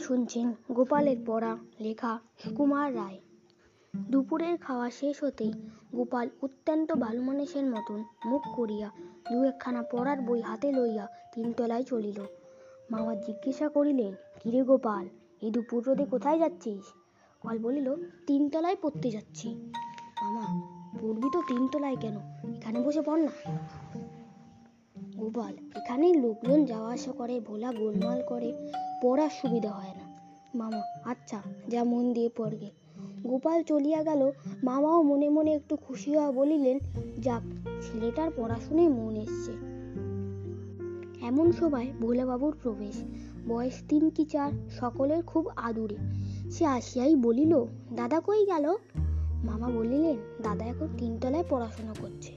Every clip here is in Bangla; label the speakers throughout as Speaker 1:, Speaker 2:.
Speaker 1: শুনছেন গোপালের পড়া লেখা সুকুমার রায়। দুপুরের খাওয়া শেষ হতেই গোপাল অত্যন্ত ভালো মানুষের মতন মুখ করিয়া দু একখানা পড়ার বই হাতে লইয়া তিনতলায় চলিল। মামা জিজ্ঞাসা করিলেন, কিরে গোপাল এই দুপুর রোদে কোথায় যাচ্ছিস? গোপাল বলিল, তিনতলায় পড়তে যাচ্ছি। মামা, পড়বি তো তিনতলায় কেন? এখানে বসে পড় না। গোপাল এখানে লোকজন যাওয়া আসা করে, ভোলা গোলমাল করে পড়ার সুবিধা হয় না। মামা আচ্ছা যা মন দিয়ে পড়বে। গোপাল চলিয়া গেল। মামাও মনে মনে একটু খুশি হওয়া বলিলেন, যাক, ছেলেটার পড়াশুনায় মন এসছে। এমন সময় ভোলাবাবুর প্রবেশ। বয়স তিন কি চার, সকলের খুব আদুরে। সে আসিয়াই বলিল, দাদা কই গেল? মামা বলিলেন, দাদা এখন তিনতলায় পড়াশোনা করছে।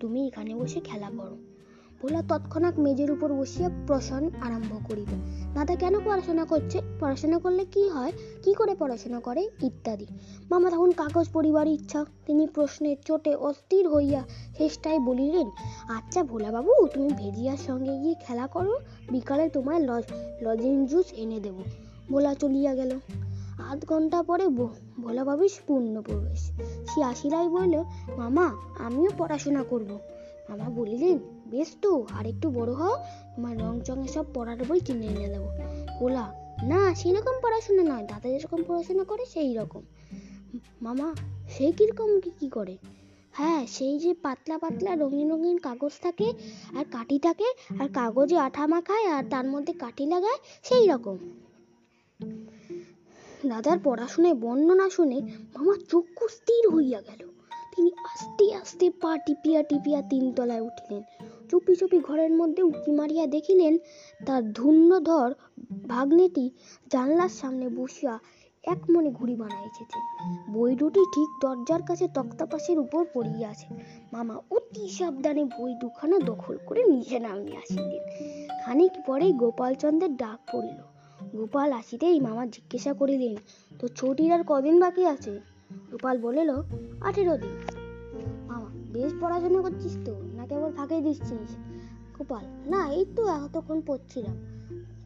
Speaker 1: তুমি এখানে বসে খেলা করো। ভোলা তৎক্ষণাৎ মেজের উপর বসিয়া প্রশ্ন আরম্ভ করিল। দাদা কেন পড়াশোনা করছে? পড়াশোনা করলে কি হয়? কি করে পড়াশোনা করে? ইত্যাদি। মামা তখন কাগজ পড়িবার ইচ্ছা। তিনি প্রশ্নের চোটে অস্থির হইয়া শেষটায় বলিলেন আচ্ছা ভোলাবাবু, তুমি ভেজিয়ার সঙ্গে গিয়ে খেলা করো। বিকালে তোমায় লজ লজেন জুস এনে দেব ভোলা চলিয়া গেল। আধ ঘণ্টা পরে ভোলাবাবুর পূর্ণ প্রবেশ। সে আসিলাই বলল, মামা, আমিও পড়াশোনা করব। মামা বলিলেন, বেশ তো, আর একটু বড় হও, তোমার রং চঙে সব পড়ার বই কিনে এনে দেবো। ভোলা না, সেরকম পড়াশোনা নয়, দাদা যেরকম পড়াশোনা করে সেই রকম। মামা সেই কীরকম কি কি করে? হ্যাঁ সেই যে পাতলা পাতলা, রঙিন রঙিন কাগজ থাকে, আর কাঠি থাকে, আর কাগজে আঠা মাখায়, আর তার মধ্যে কাঠি লাগায়, সেই রকম। দাদার পড়াশোনায় বর্ণনা শুনে মামা চক্ষু স্থির হইয়া গেল। তিনি আস্তে আস্তে পা টিপিয়া টিপিয়া তিনতলায় উঠিলেন। চুপি চুপি ঘরের মধ্যে উঁকি মারিয়া দেখিলেন, তার ধূর্ণধর ভাগ্নেটি জানলার সামনে বসিয়া এক মনে ঘুড়ি বানাইতেছে বই দুটি ঠিক দরজার কাছে তক্তাপাশের উপর পড়িয়া আছে। মামা অতি সাবধানে বই দুখানা দখল করে নিচে নামিয়ে আসিলেন। খানিক পরেই গোপালচন্দ্রের ডাক পড়িল। গোপাল আসিতেই মামা জিজ্ঞাসা করিলেন, তো ছুটির আর কদিন বাকি আছে? গোপাল বলিল, আঠেরো দিন। বেশ পড়াশোনা করছিস তো? না কেবল ফাঁকে দিচ্ছিস? গোপাল, না, এই তো এতক্ষণ পড়ছিলাম।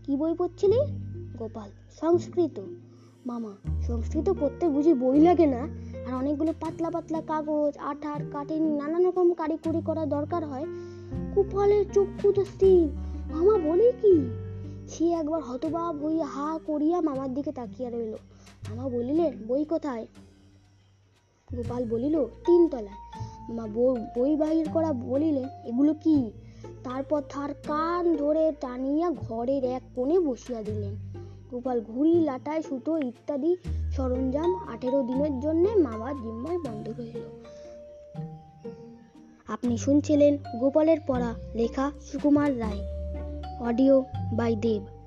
Speaker 1: কি বই পড়ছিলি? গোপাল, সংস্কৃত। মামা, সংস্কৃত পড়তে বুঝি বই লাগে না? আর অনেকগুলো পাতলা পাতলা কাগজ, আঠার কাঠিন নানান রকম কারিকুরি করা দরকার হয়। গোপালের চক্ষু তো স্থির। মামা বলে কি? সে একবার হতবাক হইয়া হা করিয়া মামার দিকে তাকিয়া রইল। মামা বলিলেন, বই কোথায়? গোপাল বলিল, তিনতলায়। মা বই- বাহির করা বলিলেন এগুলো কি? তারপর তার কান ধরে টানিয়া ঘরের এক কোণে বসিয়া দিলেন। গোপাল ঘুড়ি লাটায় সুতো ইত্যাদি সরঞ্জাম আঠেরো দিনের জন্য মামার জিম্মায় বন্ধ রইল আপনি শুনছিলেন গোপালের পড়া লেখা Sukumar Ray, audio by Dev.